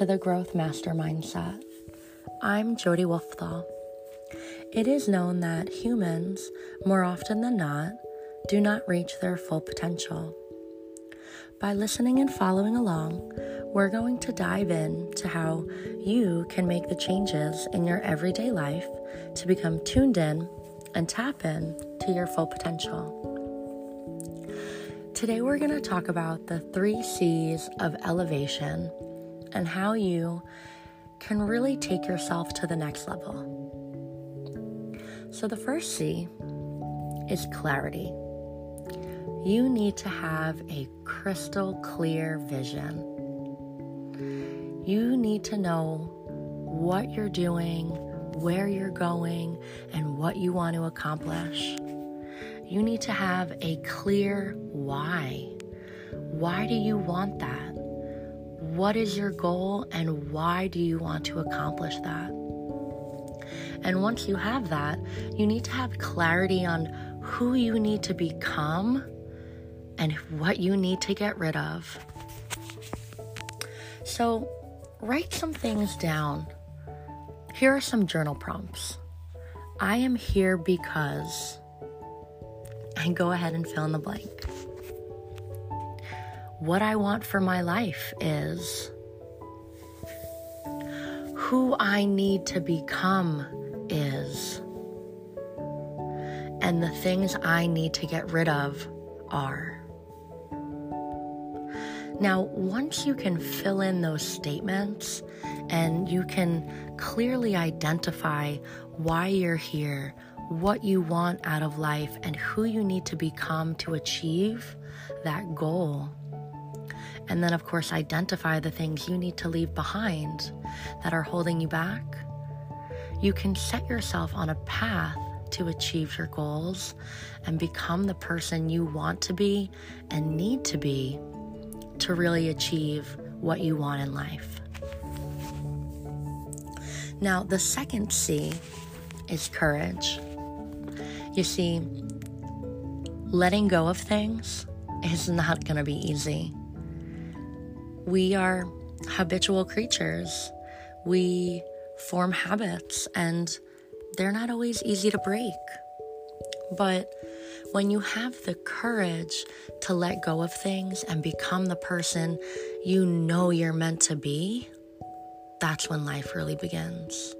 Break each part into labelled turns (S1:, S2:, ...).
S1: to the Growth Master Mindset. I'm Jody Wolfthal. It is known that humans, more often than not, do not reach their full potential. By listening and following along, we're going to dive in to how you can make the changes in your everyday life to become tuned in and tap in to your full potential. Today, we're going to talk about the three C's of elevation and how you can really take yourself to the next level. So, the first C is clarity. You need to have a crystal clear vision. You need to know what you're doing, where you're going, and what you want to accomplish. You need to have a clear why. Why do you want that? What is your goal and why do you want to accomplish that? And once you have that, you need to have clarity on who you need to become and what you need to get rid of. So, write some things down. Here are some journal prompts. I am here because, and go ahead and fill in the blank. What I want for my life is who I need to become is, and the things I need to get rid of are. Now, once you can fill in those statements and you can clearly identify why you're here, what you want out of life, and who you need to become to achieve that goal. And then, of course, identify the things you need to leave behind that are holding you back. You can set yourself on a path to achieve your goals and become the person you want to be and need to be to really achieve what you want in life. Now, the second C is courage. You see, letting go of things is not going to be easy. We are habitual creatures. We form habits, and they're not always easy to break. But when you have the courage to let go of things and become the person you know you're meant to be, that's when life really begins.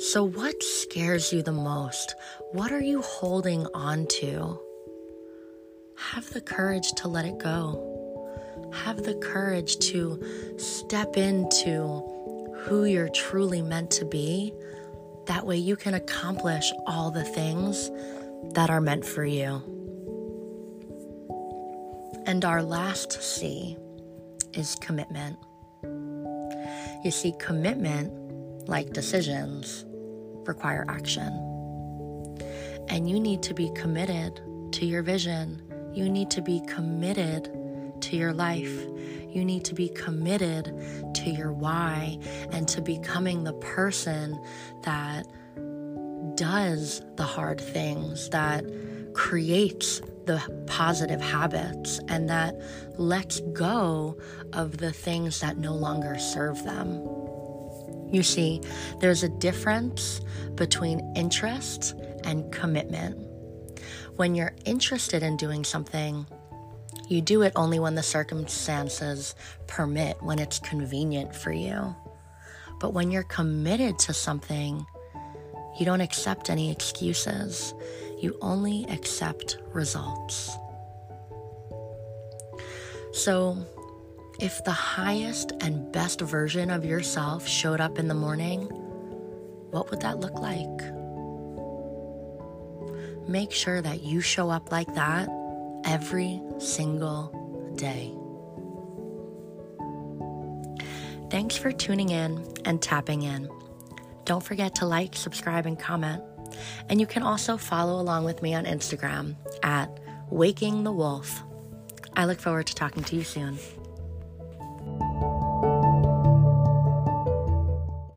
S1: So, what scares you the most? What are you holding on to? Have the courage to let it go. Have the courage to step into who you're truly meant to be. That way, you can accomplish all the things that are meant for you. And our last C is commitment. You see, commitment, like decisions, require action. And you need to be committed to your vision. You need to be committed to your life. You need to be committed to your why and to becoming the person that does the hard things, that creates the positive habits, and that lets go of the things that no longer serve them. You see, there's a difference between interest and commitment. When you're interested in doing something, you do it only when the circumstances permit, when it's convenient for you. But when you're committed to something, you don't accept any excuses, you only accept results. So, if the highest and best version of yourself showed up in the morning, what would that look like? Make sure that you show up like that every single day. Thanks for tuning in and tapping in. Don't forget to like, subscribe, and comment. And you can also follow along with me on Instagram at Waking the Wolf. I look forward to talking to you soon.